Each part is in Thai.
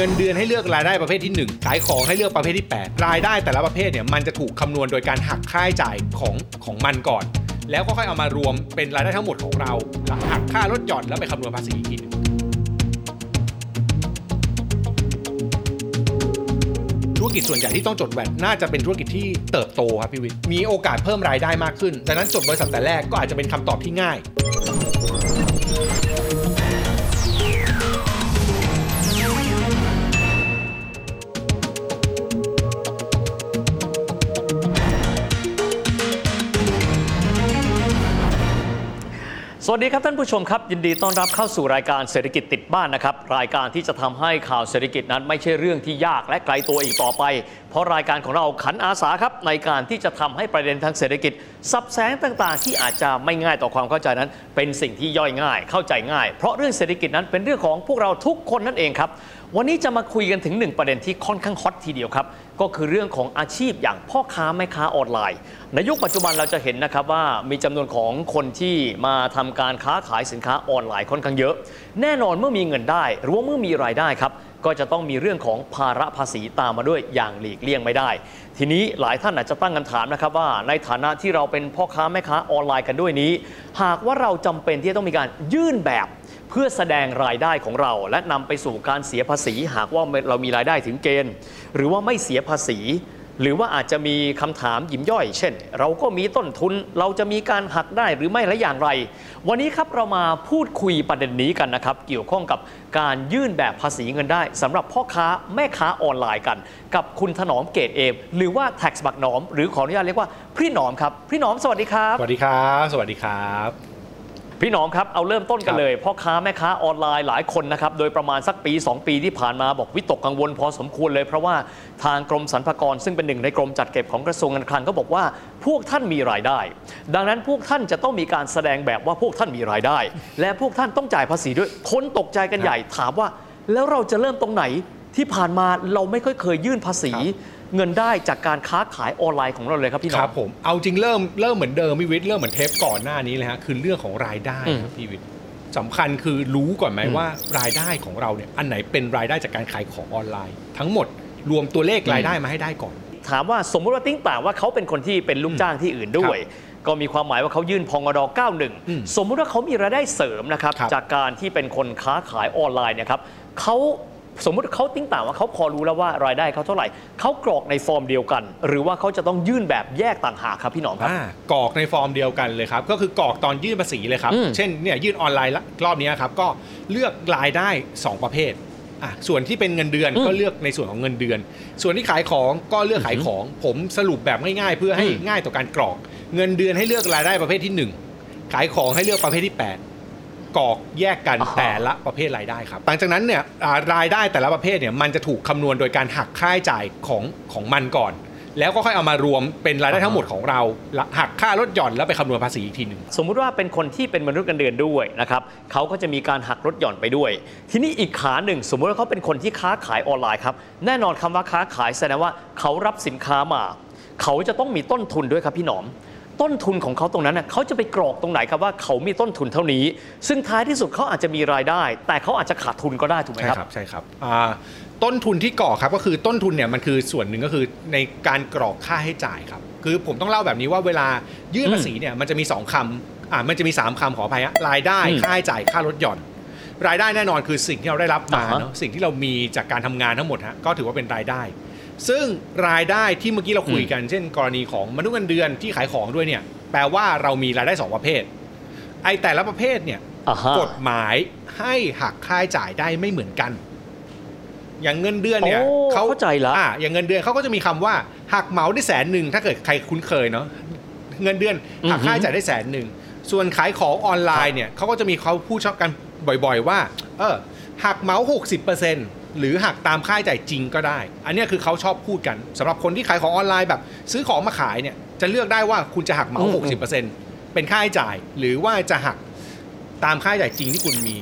เงินเดือนให้เลือกรายได้ประเภทที่ 1 ขายของให้เลือกประเภทที่ 8 รายได้แต่ละประเภทเนี่ยมันจะถูกคำนวณโดยการหักค่าใช้จ่ายของของมันก่อน แล้วก็ค่อยเอามารวมเป็นรายได้ทั้งหมดของเราหลังหักค่าลดหย่อนแล้วไปคำนวณภาษีอีกทีนึงธุรกิจส่วนใหญ่ที่ต้องจดแวดน่าจะเป็นธุรกิจที่เติบโตครับพี่วิทย์มีโอกาสเพิ่มรายได้มากขึ้นดังนั้นจดบริษัทแต่แรกก็อาจจะเป็นคำตอบที่ง่าย สวัสดีครับท่านผู้ชมครับ ยินดีต้อนรับเข้าสู่รายการเศรษฐกิจติดบ้านนะครับ รายการที่จะทำให้ข่าวเศรษฐกิจนั้นไม่ใช่เรื่องที่ยากและไกลตัวอีกต่อไป เพราะรายการของเราขันอาสาครับในการที่จะทำให้ประเด็นทางเศรษฐกิจซับแสงต่างๆ ที่อาจจะไม่ง่ายต่อความเข้าใจนั้น เป็นสิ่งที่ย่อยง่ายเข้าใจง่าย เพราะเรื่องเศรษฐกิจนั้นเป็นเรื่องของพวกเราทุกคนนั่นเองครับวันนี้จะมาคุยกันถึงหนึ่งประเด็นที่ค่อนข้างฮอตทีเดียวครับ ก็คือเรื่องของอาชีพอย่างพ่อค้าแม่ค้าออนไลน์ ในยุคปัจจุบันเราจะเห็นนะครับว่ามีจำนวนของคนที่มาทำการค้าขายสินค้าออนไลน์ค่อนข้างเยอะ แน่นอนเมื่อมีเงินได้ หรือว่าเมื่อมีรายได้ครับก็จะต้องมีเรื่องของภาระภาษีตามมาด้วยอย่างหลีกเลี่ยงไม่ได้ ทีนี้หลายท่านอาจจะตั้งคำถามนะครับว่า ในฐานะที่เราเป็นพ่อค้าแม่ค้าออนไลน์กันด้วยนี้ หากว่าเราจำเป็นที่จะต้องมีการยื่นแบบ เพื่อแสดงรายได้ของเรา และนำไปสู่การเสียภาษี หากว่าเรามีรายได้ถึงเกณฑ์ หรือว่าไม่เสียภาษี หรือว่าอาจจะมีคำถามยิบย่อย เช่น เราก็มีต้นทุนเราจะมีการหักได้หรือไม่และอย่างไร วันนี้ครับเรามาพูดคุยประเด็นนี้กันนะครับ เกี่ยวข้องกับการยื่นแบบภาษีเงินได้สำหรับพ่อค้าแม่ค้าออนไลน์กัน กับคุณถนอมเกตุเอมหรือว่า TaxBugnoms หรือขออนุญาตเรียกว่าพี่หนอมครับพี่หนอมสวัสดีครับ สวัสดีครับ สวัสดีครับ พี่หนอมครับ เอาเริ่มต้นกันครับเลย พ่อค้าแม่ค้าออนไลน์หลายคนนะครับ โดยประมาณสักปี 2 ปีที่ผ่านมาบอกวิตกกังวลพอสมควรเลย เพราะว่าทางกรมสรรพากรซึ่งเป็นหนึ่งในกรมจัดเก็บของกระทรวงการคลังก็บอกว่าพวกท่านมีรายได้ ดังนั้นพวกท่านจะต้องมีการแสดงแบบว่าพวกท่านมีรายได้ และพวกท่านต้องจ่ายภาษีด้วยคนตกใจกันใหญ่ถามว่า แล้วเราจะเริ่มตรงไหน ที่ผ่านมาเราไม่ค่อยเคยยื่นภาษีเงินได้จากการค้าขายออนไลน์ของเราเลยครับพี่หน้คอรังบผมเอาจริงเริ่มเริ่มเหมือนเดิมพี่วิทย์เริ่มเหมือนเทปก่อนหน้านี้เลยฮะคือเรื่องของรายได้อืมครับพี่วิทย์สำคัญคือรู้ก่อนไหมอืมว่ารายได้ของเราเนี่ยอันไหนเป็นรายได้จากการขายของออนไลน์ ทั้งหมดรวมตัวเลขรายได้มาให้ได้ก่อน ถามว่าสมมติว่าติ้งต่างว่าเขาเป็นคนที่เป็นลูกจ้างที่อื่นด้วย ก็มีความหมายว่าเขายื่นภ.ง.ด. อืม91 สมมุติว่าเขามีรายได้เสริมนะครับครับจากการที่เป็นคนค้าขายออนไลน์นะครับเขา สมมุติเขาติ้งต่างว่าเขาพอรู้แล้วว่ารายได้เขาเท่าไหร่เขากรอกในฟอร์มเดียวกัน หรือว่าเขาจะต้องยื่นแบบแยกต่างหากครับพี่หนอมครับอ่ากรอกในฟอร์มเดียวกันเลยครับก็คือกรอกตอนยื่นภาษีเลยครับอืมเช่นเนี่ยยื่นออนไลน์ละรอบนี้ครับก็เลือกรายได้ 2 ประเภทอะส่วนที่เป็นเงินเดือนก็เลือกในส่วนของเงินเดือน ส่วนที่ขายของก็เลือกขายของ ผมสรุปแบบง่ายๆเพื่อให้ง่ายต่อการกรอก เงินเดือนให้เลือกรายได้ประเภทที่ 1 ขายของให้เลือกประเภทที่ 8 กรอกแยกกันอ่าฮะแต่ละประเภทรายได้ครับหลังจากนั้นเนี่ยอ่ารายได้แต่ละประเภทเนี่ยมันจะถูกคำนวณโดยการหักค่าใช้จ่ายของของมันก่อน แล้วก็ค่อยเอามารวมเป็นรายได้ทั้งหมดของเราละหักค่าลดหย่อนแล้วไปคำนวณภาษีอีกทีหนึ่งสมมุติว่าเป็นคนที่เป็นมนุษย์เงินเดือนด้วยนะครับเขาก็จะมีการหักลดหย่อนไปด้วย ทีนี้อีกขาหนึ่ง สมมุติว่าเขาเป็นคนที่ค้าขายออนไลน์ครับแน่นอนคำว่าค้าขายแสดงว่าเขารับสินค้ามา เขาจะต้องมีต้นทุนด้วยครับพี่หนอม ต้นทุนของเขาตรงนั้นน่ะเขาจะไปกรอกตรงไหนครับว่าเขามีต้นทุนเท่านี้ ซึ่งท้ายที่สุดเขาอาจจะมีรายได้ แต่เขาอาจจะขาดทุนก็ได้ถูกไหมใช่ครับครับใช่ครับอ่าต้นทุนที่ก่อครับก็คือต้นทุนเนี่ยมันคือส่วนหนึ่งก็คือในการกรอกค่าให้จ่ายครับ คือผมต้องเล่าแบบนี้ว่าเวลายื่นภาษีเนี่ยมันจะมี 2คำอ่ามันจะมี 3คำขออภัยฮะรายได้อืมค่าให้จ่ายค่าลดหย่อน รายได้แน่นอนคือสิ่งที่เราได้รับมาอ่าฮะเนาะสิ่งที่เรามีจากการทำงานทั้งหมดฮะก็ถือว่าเป็นรายได้ ซึ่งรายได้ที่เมื่อกี้เราคุยกัน เช่น กรณีของมนุษย์เงินเดือนที่ขายของด้วยเนี่ย แปลว่าเรามีรายได้สองประเภท ไอแต่ละประเภทเนี่ยอ่าฮะกฎหมายให้หักค่าใช้จ่ายได้ไม่เหมือนกัน อย่างเงินเดือนเนี่ยโอ้เข้าใจละอ่าอย่างเงินเดือนเขาก็จะมีคำว่าหักเหมาได้แสนหนึ่งถ้าเกิดใครคุ้นเคยเนาะเงินเดือนหักค่าใช้จ่ายได้แสนหนึ่งส่วนขายของออนไลน์เนี่ยเขาก็จะมีเขาพูดชอบกันบ่อย ๆ ว่า เออหักเหมา60% หรือหักตามค่าใช้จ่ายจริงก็ได้ อันเนี้ยคือเขาชอบพูดกันสำหรับคนที่ขายของออนไลน์แบบ ซื้อของมาขายเนี่ยจะเลือกได้ว่าคุณจะหักเหมาอืม60%เป็นค่าใช้จ่าย หรือว่าจะหักตามค่าใช้จ่ายจริงที่คุณมี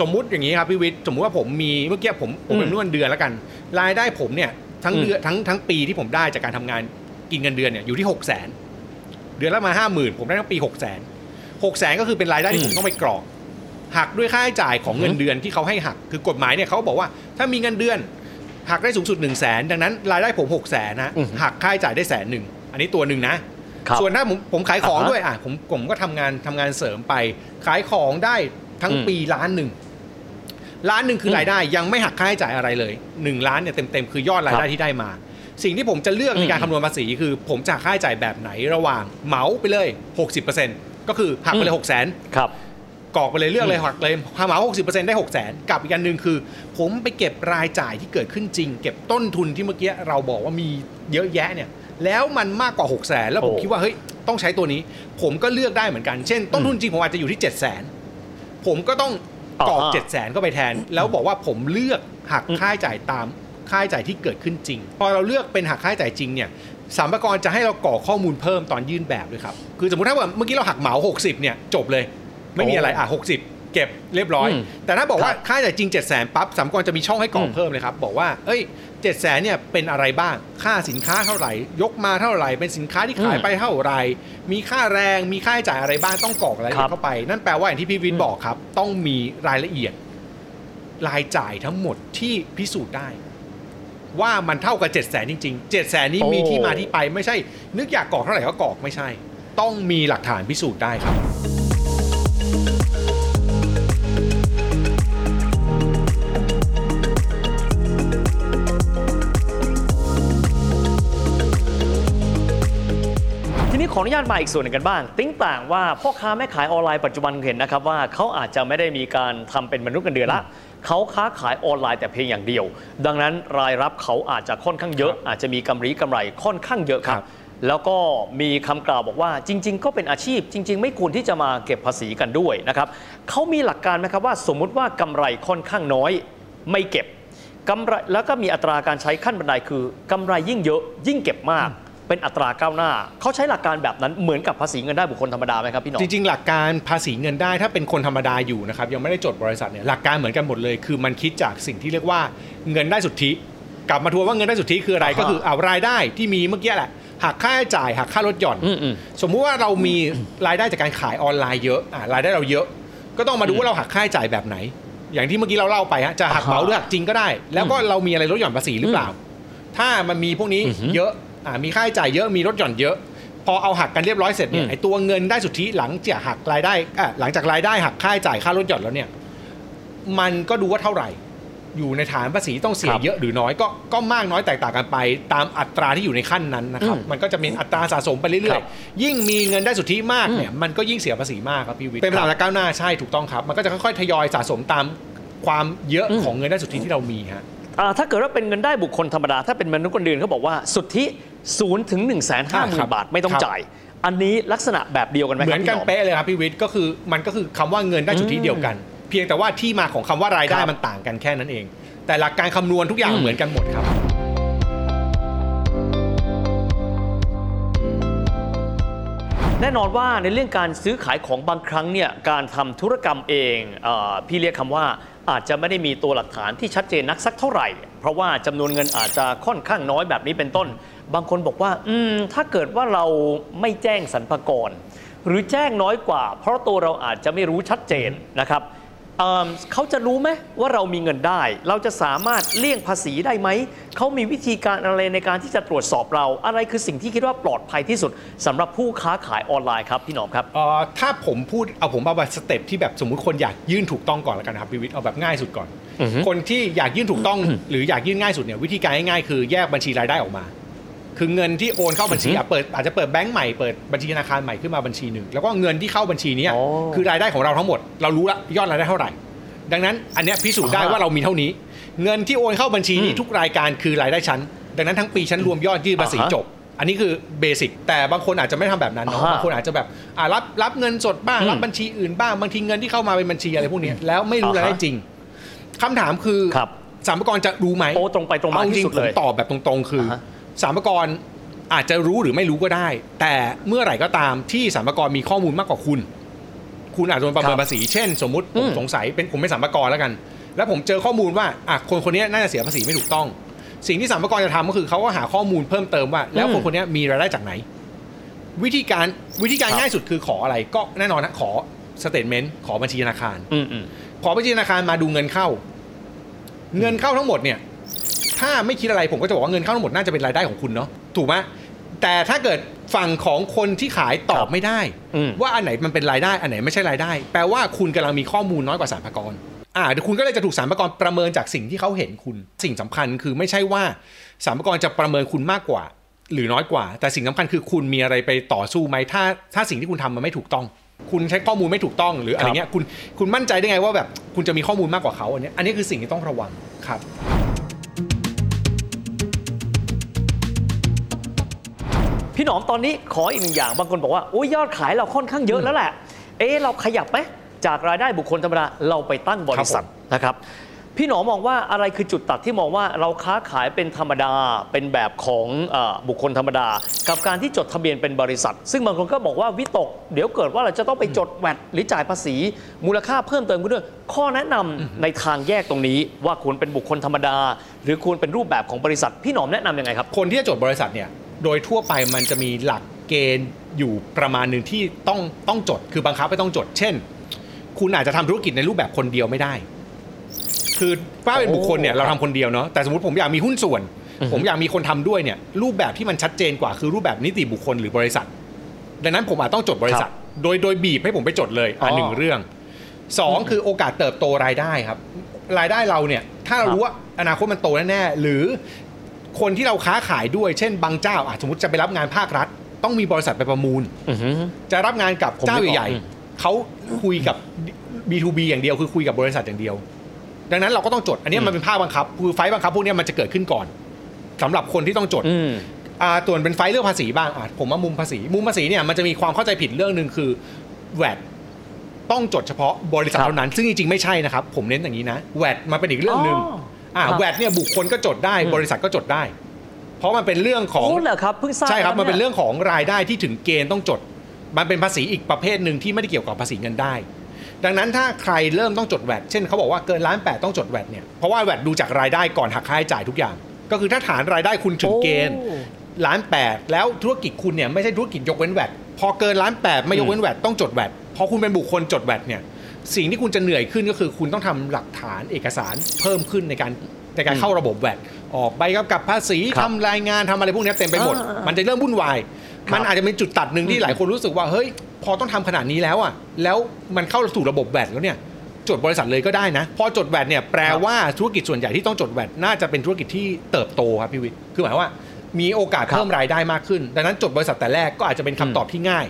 สมมุติอย่างนี้ครับพี่วิทย์สมมุติว่าผมมีเมื่อกี้ผมผมเป็นอืมนวดเดือนแล้วกัน รายได้ผมเนี่ยทั้งอืมเดือนทั้งทั้งปีที่ผมได้จากการทำงานกินเงินเดือนเนี่ยอยู่ที่6 0 0 0 0นเดือนละมาห้าหมื่นผมได้ทั้งปี6 0 0 0 0 0 6 0 0 0 0ก็คือเป็นรายได้ที่ผมต้องไปกรอก หักด้วยค่าใช้จ่ายของเงินเดือนที่เขาให้หักคือกฎหมายเนี่ยเขาบอกว่าถ้ามีเงินเดือน หักได้สูงสุด1 0 0 0 0แสนดังนั้นรายได้ผม6 0 0แสนนะอือฮึหักค่าใช้จ่ายได้แสนหนึ่งอันนี้ตัวหนึ่งนะครับส่วนถ้าผมผมขายของอ่าฮะด้วยอะผมผมก็ทำงานทำงานเสริมไป ขายของได้ทั้งอืมปีล้านหนึ่งล้านหนึ่งคืออมรายได้ยังไม่หักค่าใช้จ่ายอะไรเลย1ล้านเนี่ยเต็มๆคือยอดรายได้ครับที่ได้มา สิ่งที่ผมจะเลือกในการอืมคำนวณภาษีคือ ผมจะหักค่าใช้จ่ายแบบไหนระหว่างเหมาไปเลย 60%ก็คือหักไปเลยอืม6 0 0 0 0นครับ กรอกไปเลยเลือกเลยอืมหักเลยเหมา60%ได้6 0 0 0 0 0กับอีกอันหนึ่งคือ ผมไปเก็บรายจ่ายที่เกิดขึ้นจริง เก็บต้นทุนที่เมื่อกี้เราบอกว่ามีเยอะแยะเนี่ยแล้วมันมากกว่า6 0 0 0 0 0แล้วผมโอ้คิดว่าเฮ้ยต้องใช้ตัวนี้ ผมก็เลือกได้เหมือนกัน เช่น ต้นทุนจริงผมอาจจะอยู่ที่7 0 0 0 0 0ผมก็ต้องกรอกอ่าฮะ7 0 0 0 0 0เข้าไปแทน แล้วบอกว่าผมเลือกหักอืมค่าใช้จ่ายตามค่าใช้จ่ายที่เกิดขึ้นจริง พอเราเลือกเป็นหักค่าใช้จ่ายจริงเนี่ยสรรพากรจะให้เรากรอกข้อมูลเพิ่มตอนยื่นแบบด้วยครับ คือสมมติถ้าว่าเมื่อกี้เราหักเหมา 60เนี่ยจบเลย ไม่มีอะไรอะ60เก็บเรียบร้อยอืมแต่ถ้าบอกว่าครับค่าใช้จ่ายจริง7 0 0 0 0 0ปั๊บสรรพากรจะมีช่องให้กรอกอืมเพิ่มเลยครับ บอกว่าเอ้ย7 0 0 0 0เนี่ยเป็นอะไรบ้าง ค่าสินค้าเท่าไหร่ ยกมาเท่าไหร่ เป็นสินค้าที่ขายไปเท่าไหร่ มีค่าแรง มีค่าใช้จ่ายอะไรบ้าง ต้องกรอกรายละเอียดเข้าไป นั่นแปลว่าอย่างที่พี่วินบอกครับ ต้องมีรายละเอียด รายจ่ายทั้งหมดที่พิสูจน์ได้ ว่ามันเท่ากับ7 0 0 0 0 0จริงๆ7 0 0 0 0 0นี้มีที่มาที่ไปไม่ใช่ นึกอยากกรอกเท่าไหร่ก็กรอกไม่ใช่ ต้องมีหลักฐานพิสูจน์ได้ครับ ออนุญาตมาอีกส่วนหนึ่งกันบ้าง ติ้งต่างว่าพ่อค้าแม่ขายออนไลน์ปัจจุบันเห็นนะครับว่าเขาอาจจะไม่ได้มีการทำเป็นมนุษย์เงินเดือนละเขาค้าขายออนไลน์แต่เพียงอย่างเดียว ดังนั้นรายรับเขาอาจจะค่อนข้างเยอะ อาจจะมีกำไรกำไรค่อนข้างเยอะครัครับบแล้วก็มีคำกล่าวบอกว่าจริง ๆ ก็เป็นอาชีพ จริง ๆ ไม่ควรที่จะมาเก็บภาษีกันด้วยนะครับเขามีหลักการไหมครับว่า สมมุติว่ากำไรค่อนข้างน้อย ไม่เก็บกำไรแล้วก็มีอัตราการใช้ขั้นบันไดคือกำไรยิ่งเยอะยิ่งเก็บมาก เป็นอัตราก้าวหน้า เขาใช้หลักการแบบนั้นเหมือนกับภาษีเงินได้บุคคลธรรมดาไหมครับพี่หนอมจริงๆ หลักการภาษีเงินได้ถ้าเป็นคนธรรมดาอยู่นะครับยังไม่ได้จดบริษัทเนี่ยหลักการเหมือนกันหมดเลย คือมันคิดจากสิ่งที่เรียกว่าเงินได้สุทธิ กลับมาทวนว่าเงินได้สุทธิคืออะไรอ่าฮะก็คือเอารายได้ที่มีเมื่อกี้แหละหักค่าใช้จ่ายหักค่ารถหย่อนอืมอืมสมมุติว่าเรามีรายได้จากการขายออนไลน์เยอะอ่ารายได้เราเยอะ ก็ต้องมาดูว่าเราหักค่าใช้จ่ายแบบไหน อย่างที่เมื่อกี้เราเล่าไปฮะจะหักเหมาหรือหักจริงก็ได้ แล้วก็เรามีอะไรลดหย่อนภาษีหรือเปล่า ถ้ามันมีพวกนี้อือหือเยอะอ่า มีค่าใช้จ่ายเยอะมีลดหย่อนเยอะ พอเอาหักกันเรียบร้อยเสร็จเนี่อืยมไอตัวเงินได้สุทธิหลังจากหักรายได้อะหลังจากรายได้หักค่าใช้จ่ายค่าลดหย่อนแล้วเนี่ยมันก็ดูว่าเท่าไหร่ อยู่ในฐานภาษีต้องเสียครับเยอะหรือน้อยก็ก็มากน้อยแตกต่างกันไป ตามอัตราที่อยู่ในขั้นนั้นนะครับอืมมันก็จะมีอัตราสะสมไปเรื่คอรัยบๆยิ่งมีเงินได้สุทธิมากเนี่ยมันก็ยิ่งเสียภาษีมากครับพี่วิทย์เป็นตามหลักก้าวหน้าใช่ถูกต้องครับ มันก็จะค่อยๆทยอยสะสมตามความเยอะอืมของเงินได้สุทธิที่เรามีฮะอ่า ถ้าเกิดว่าเป็นเงินได้บุคคลธรรมดา ถ้าเป็นมนุษย์คนอื่นเขาบอกว่าสุทธิ0ถึง1 5 0 0 0ครับ0บาทไม่ต้องครับจ่าย อันนี้ลักษณะแบบเดียวกันไหมครับเหมือนกันพี่หเป๊ะเลยครับพี่วิทย์ก็คือมันก็คือคำว่าเงินได้สุทธิอืมเดียวกัน เพียงแต่ว่าที่มาของคำว่ารายได้ครับมันต่างกันแค่นั้นเอง แต่หลักการคำนวณทุกอย่างอืมเหมือนกันหมดครับแน่นอนว่าในเรื่องการซื้อขายของบางครั้งเนี่ยการทำธุรกรรมเองเออพี่เรียกคำว่า อาจจะไม่ได้มีตัวหลักฐานที่ชัดเจนนักสักเท่าไหร่ เพราะว่าจำนวนเงินอาจจะค่อนข้างน้อยแบบนี้เป็นต้น บางคนบอกว่า อืม ถ้าเกิดว่าเราไม่แจ้งสรรพากรหรือแจ้งน้อยกว่า เพราะตัวเราอาจจะไม่รู้ชัดเจนนะครับ เอิ่มเขาจะรู้ไหมว่าเรามีเงินได้ เราจะสามารถเลี่ยงภาษีได้ไหม เขามีวิธีการอะไรในการที่จะตรวจสอบเรา อะไรคือสิ่งที่คิดว่าปลอดภัยที่สุดสำหรับผู้ค้าขายออนไลน์ครับพี่หนอมครับเอ่อถ้าผมพูดเอาผมเอาแบบสเต็ปที่แบบสมมุติคนอยากยื่นถูกต้องก่อนแล้วกันนะครับพี่วิทย์เอาแบบง่ายสุดก่อนอือฮึคนที่อยากยื่นถูกต้องหรืออยากยื่นง่ายสุดเนี่ยวิธีการง่ายๆคือแยกบัญชีรายได้ออกมา คือเงินที่โอนเข้าบัญชีอือฮึอะเปิดอาจจะเปิดแบงก์ใหม่เปิดบัญชีธนาคารใหม่ขึ้นมาบัญชีหนึ่งแล้วก็เงินที่เข้าบัญชีเนี้ยอ๋อคือรายได้ของเราทั้งหมด เรารู้ละยอดรายได้เท่าไหร่ ดังนั้นอันเนี้ยพิสูจน์ได้อ่าฮะว่าเรามีเท่านี้ เงินที่โอนเข้าบัญชีนี้อืมทุกรายการคือรายได้ชั้น ดังนั้นทั้งปีชั้นรวมยอดยื่นภาษีอ่าฮะจบอันนี้คือเบสิกแต่บางคนอาจจะไม่ทำแบบนั้นเนาะอ่าฮะบางคนอาจจะแบบอ่ารับรับเงินสดบ้างอืมรับบัญชีอื่นบ้างบางทีเงินที่เข้ามาเป็นบัญชีอะไรพวกเนี้ยแล้วไม่รู้รายได้อ่าฮะจริงคำถามคือครับสามกรจะรู้ไหมโอ้ตรงไปตรงมาเอาจที่ริงสุดๆผเลมยตอบแบบตรงๆ คืออาฮะ สามกรอาจจะรู้หรือไม่รู้ก็ได้ แต่เมื่อไหร่ก็ตามที่สามกรมีข้อมูลมากกว่าคุณ คุณอาจจะโดนประเมินภาษีเช่น สมมุติผมอืมสงสัยเป็นผมเป็นสามกรแล้วกัน แล้วผมเจอข้อมูลว่าอะคนคนนี้น่าจะเสียภาษีไม่ถูกต้อง สิ่งที่สามกรจะทำก็คือเขาก็หาข้อมูลเพิ่มเติมว่า แล้วคนคนนี้มีรายได้จากไหน วิธีการวิธีการครับง่ายสุดคือขออะไรก็แน่นอนนะขอสเตทเมนต์ขอบัญชีธนาคารอืมอืมขอบัญชีธนาคารมาดูเงินเข้า เงินเข้าทั้งหมดเนี่ย ถ้าไม่คิดอะไรผมก็จะบอกว่าเงินเข้าทั้งหมดน่าจะเป็นรายได้ของคุณเนาะถูกไหมแต่ถ้าเกิดฝั่งของคนที่ขายตอบไม่ได้อืมว่าอันไหนมันเป็นรายได้อันไหนไม่ใช่รายได้ แปลว่าคุณกำลังมีข้อมูลน้อยกว่าสรรพากรอ่าเดี๋ยวคุณก็เลยจะถูกสรรพากรประเมินจากสิ่งที่เขาเห็นคุณ สิ่งสำคัญคือไม่ใช่ว่าสรรพากรจะประเมินคุณมากกว่า หรือน้อยกว่า แต่สิ่งสำคัญคือคุณมีอะไรไปต่อสู้ไหมถ้า ถ้าสิ่งที่คุณทำมันไม่ถูกต้อง คุณใช้ข้อมูลไม่ถูกต้อง หรืออะไรเงี้ยคุณคุณมั่นใจได้ไงว่าแบบคุณจะมีข้อมูลมากกว่าเขาอันเนี้ยอันนี้คือสิ่งที่ต้องระวังครับ พี่หนอมตอนนี้ขออีกหนึ่งอย่างบางคนบอกว่าโอ้ยยอดขายเราค่อนข้างเยอะแล้วแหละ เอ๊ะเราขยับไหมจากรายได้บุคคลธรรมดาเราไปตั้งบริษัทนะครับ พี่หนอมมองว่าอะไรคือจุดตัดที่มองว่าเราค้าขายเป็นธรรมดาเป็นแบบของเออบุคคลธรรมดา กับการที่จดทะเบียนเป็นบริษัท ซึ่งบางคนก็บอกว่าวิตก เดี๋ยวเกิดว่าเราจะต้องไปจดแวดหรือจ่ายภาษี มูลค่าเพิ่มเติมขึ้นด้วยข้อแนะนำในทางแยกตรงนี้ ว่าควรเป็นบุคคลธรรมดา หรือควรเป็นรูปแบบของบริษัท พี่หนอมแนะนำยังไงครับ คนที่จะจดบริษัทเนี่ย โดยทั่วไปมันจะมีหลักเกณฑ์อยู่ประมาณหนึ่งที่ต้องต้องจด คือบังคับให้ต้องจด เช่น คุณอาจจะทำธุรกิจในรูปแบบคนเดียวไม่ได้ คือป้าเป็นบุคคลเนี่ยโอ้เราทำคนเดียวเนาะแต่สมมติผมอยากมีหุ้นส่วนอือฮึผมอยากมีคนทำด้วยเนี่ย รูปแบบที่มันชัดเจนกว่าคือรูปแบบนิติบุคคลหรือบริษัท ดังนั้นผมอาจต้องจดบริษัท โดยโดยบีบให้ผมไปจดเลยอะอ๋อหนึ่งเรื่องสองคือโอกาสเติบโตรายได้ครับ รายได้เราเนี่ย ถ้าเราครับรู้ว่าอนาคตมันโตแน่ๆหรือ คนที่เราค้าขายด้วยเช่นบางเจ้าอะสมมติจะไปรับงานภาครัฐ ต้องมีบริษัทไปประมูลอือหือจะรับงานกับผมเจ้านึกออกใหญ่อืมๆเขาคุยกับ B2B อย่างเดียวคือคุยกับบริษัทอย่างเดียว ดังนั้นเราก็ต้องจด อันนี้มันเป็นภาคบังคับคือไฟล์บังคับพวกเนี้ยมันจะเกิดขึ้นก่อนสำหรับคนที่ต้องจดอืมอ่าตัวนเป็นไฟล์เรื่องภาษีบ้างอะผมว่ามุมภาษี มุมภาษีเนี่ยมันจะมีความเข้าใจผิดเรื่องหนึ่งคือแวดต้องจดเฉพาะบริษัทครับเท่านั้น ซึ่งจริงๆไม่ใช่นะครับ ผมเน้นอย่างนี้นะแวดมันเป็นอีกเรื่องหนึ่ง อ่าครับแวดเนี่ยบุคคลก็จดได้อืมบริษัทก็จดได้ เพราะมันเป็นเรื่องของโอ้เหรอครับเพิ่งทราบใช่ครับมันเป็นยเรื่องของรายได้ที่ถึงเกณฑ์ต้องจด มันเป็นภาษีอีกประเภทหนึ่งที่ไม่ได้เกี่ยวกับภาษีเงินได้ ดังนั้นถ้าใครเริ่มต้องจดแวดเช่นเขาบอกว่าเกินล้านแปดต้องจดแวดเนี่ยเพราะว่าแวดดูจากรายได้ก่อนหักค่าใช้จ่ายทุกอย่าง ก็คือถ้าฐานรายได้คุณถึงเกณฑ์โอ้ล้านแปดแล้วธุรกิจคุณเนี่ยไม่ใช่ธุรกิจยกเว้นแวดพอเกินล้านแปดไม่ยกเว้นแวดต้องจดแวดพอคุณเป็นบุคคลจดแวดเนี่ย สิ่งที่คุณจะเหนื่อยขึ้นก็คือคุณต้องทำหลักฐานเอกสารเพิ่มขึ้นในการในการเข้าระบบแวดออกใบกำกับภาษีครับทำรายงานทำอะไรพวกเนี้ยเต็มไปหมดอ่าๆมันจะเริ่มวุ่นวายครับมันอาจจะเป็นจุดตัดหนึ่งที่หลายคนรู้สึกว่าเฮ้ยพอต้องทำขนาดนี้แล้วอะแล้วมันเข้าสู่ระบบแวดแล้วเนี่ยจดบริษัทเลยก็ได้นะ พอจดแวดเนี่ยแปลว่าธุรกิจส่วนใหญ่ที่ต้องจดแวดน่าจะเป็นธุรกิจที่เติบโตครับพี่วิทย์คือหมายว่ามีโอกาสครับเพิ่มรายได้มากขึ้น ดังนั้นจดบริษัทแต่แรกก็อาจจะเป็นคำตอบที่ง่าย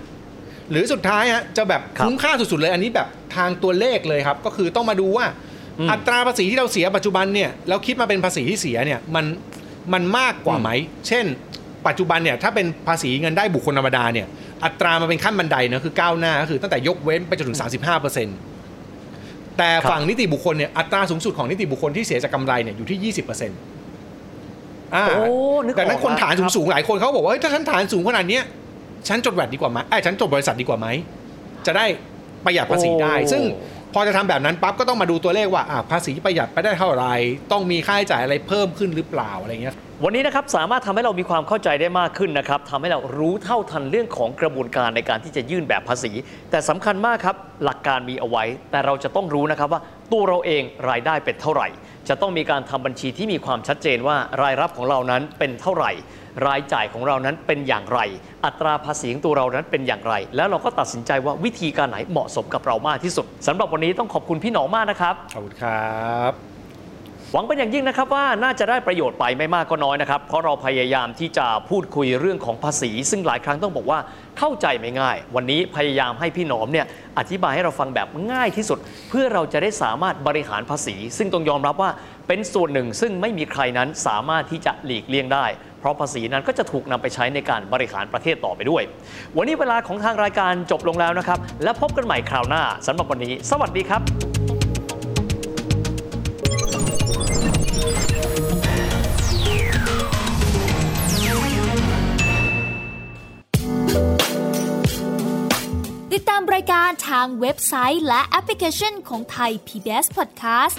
หรือสุดท้ายฮะจะแบบครับคุ้มค่าสุดๆเลย อันนี้แบบทางตัวเลขเลยครับ ก็คือต้องมาดูว่าอืมอัตราภาษีที่เราเสียปัจจุบันเนี่ยแล้วคิดมาเป็นภาษีที่เสียเนี่ยมันมันมากกว่าไหม เช่น ปัจจุบันเนี่ยถ้าเป็นภาษีเงินได้บุคคลธรรมดาเนี่ยอัตรามันเป็นขั้นบันไดนะคือก้าวหน้าก็คือตั้งแต่ยกเว้นไปจนถึง 35%แต่ครับฝั่งนิติบุคคลเนี่ยอัตราสูงสุดของนิติบุคคลที่เสียจากกำไรเนี่ยอยู่ที่ 20%อ่าโอ้นึกออกดังนั้นคนฐานครับสูงๆหลายคนเขาบอกว่าเฮ้ยถ้าฉันฐานสูงขนาดเนี้ย ฉันจดแวดดีกว่าไหมไอ้ยฉันจดบริษัทดีกว่าไหมจะได้ประหยัดภาษีได้โอ้ซึ่งพอจะทำแบบนั้นปั๊บก็ต้องมาดูตัวเลขว่าอะภาษีประหยัดไปได้เท่าไหร่ต้องมีค่าใช้จ่ายอะไรเพิ่มขึ้นหรือเปล่าอะไรเงี้ยวันนี้นะครับสามารถทำให้เรามีความเข้าใจได้มากขึ้นนะครับทำให้เรารู้เท่าทันเรื่องของกระบวนการในการที่จะยื่นแบบภาษี แต่สำคัญมากครับหลักการมีเอาไว้ แต่เราจะต้องรู้นะครับว่าตัวเราเองรายได้เป็นเท่าไหร่ จะต้องมีการทำบัญชีที่มีความชัดเจนว่ารายรับของเรานั้นเป็นเท่าไหร่ รายจ่ายของเรานั้นเป็นอย่างไร อัตราภาษีของตัวเรานั้นเป็นอย่างไร แล้วเราก็ตัดสินใจว่าวิธีการไหนเหมาะสมกับเรามากที่สุดสำหรับวันนี้ต้องขอบคุณพี่หนอมมากนะครับขอบคุณครับหวังเป็นอย่างยิ่งนะครับว่าน่าจะได้ประโยชน์ไปไม่มากก็น้อยนะครับ เพราะเราพยายามที่จะพูดคุยเรื่องของภาษี ซึ่งหลายครั้งต้องบอกว่าเข้าใจไม่ง่าย วันนี้พยายามให้พี่หนอมเนี่ยอธิบายให้เราฟังแบบง่ายที่สุด เพื่อเราจะได้สามารถบริหารภาษี ซึ่งต้องยอมรับว่าเป็นส่วนหนึ่งซึ่งไม่มีใครนั้นสามารถที่จะหลีกเลี่ยงได้ เพราะภาษีนั้นก็จะถูกนำไปใช้ในการบริหารประเทศต่อไปด้วย วันนี้เวลาของทางรายการจบลงแล้วนะครับ และพบกันใหม่คราวหน้าสำหรับวันนี้ สวัสดีครับติดตามรายการทางเว็บไซต์และแอปพลิเคชันของไทย PBS Podcast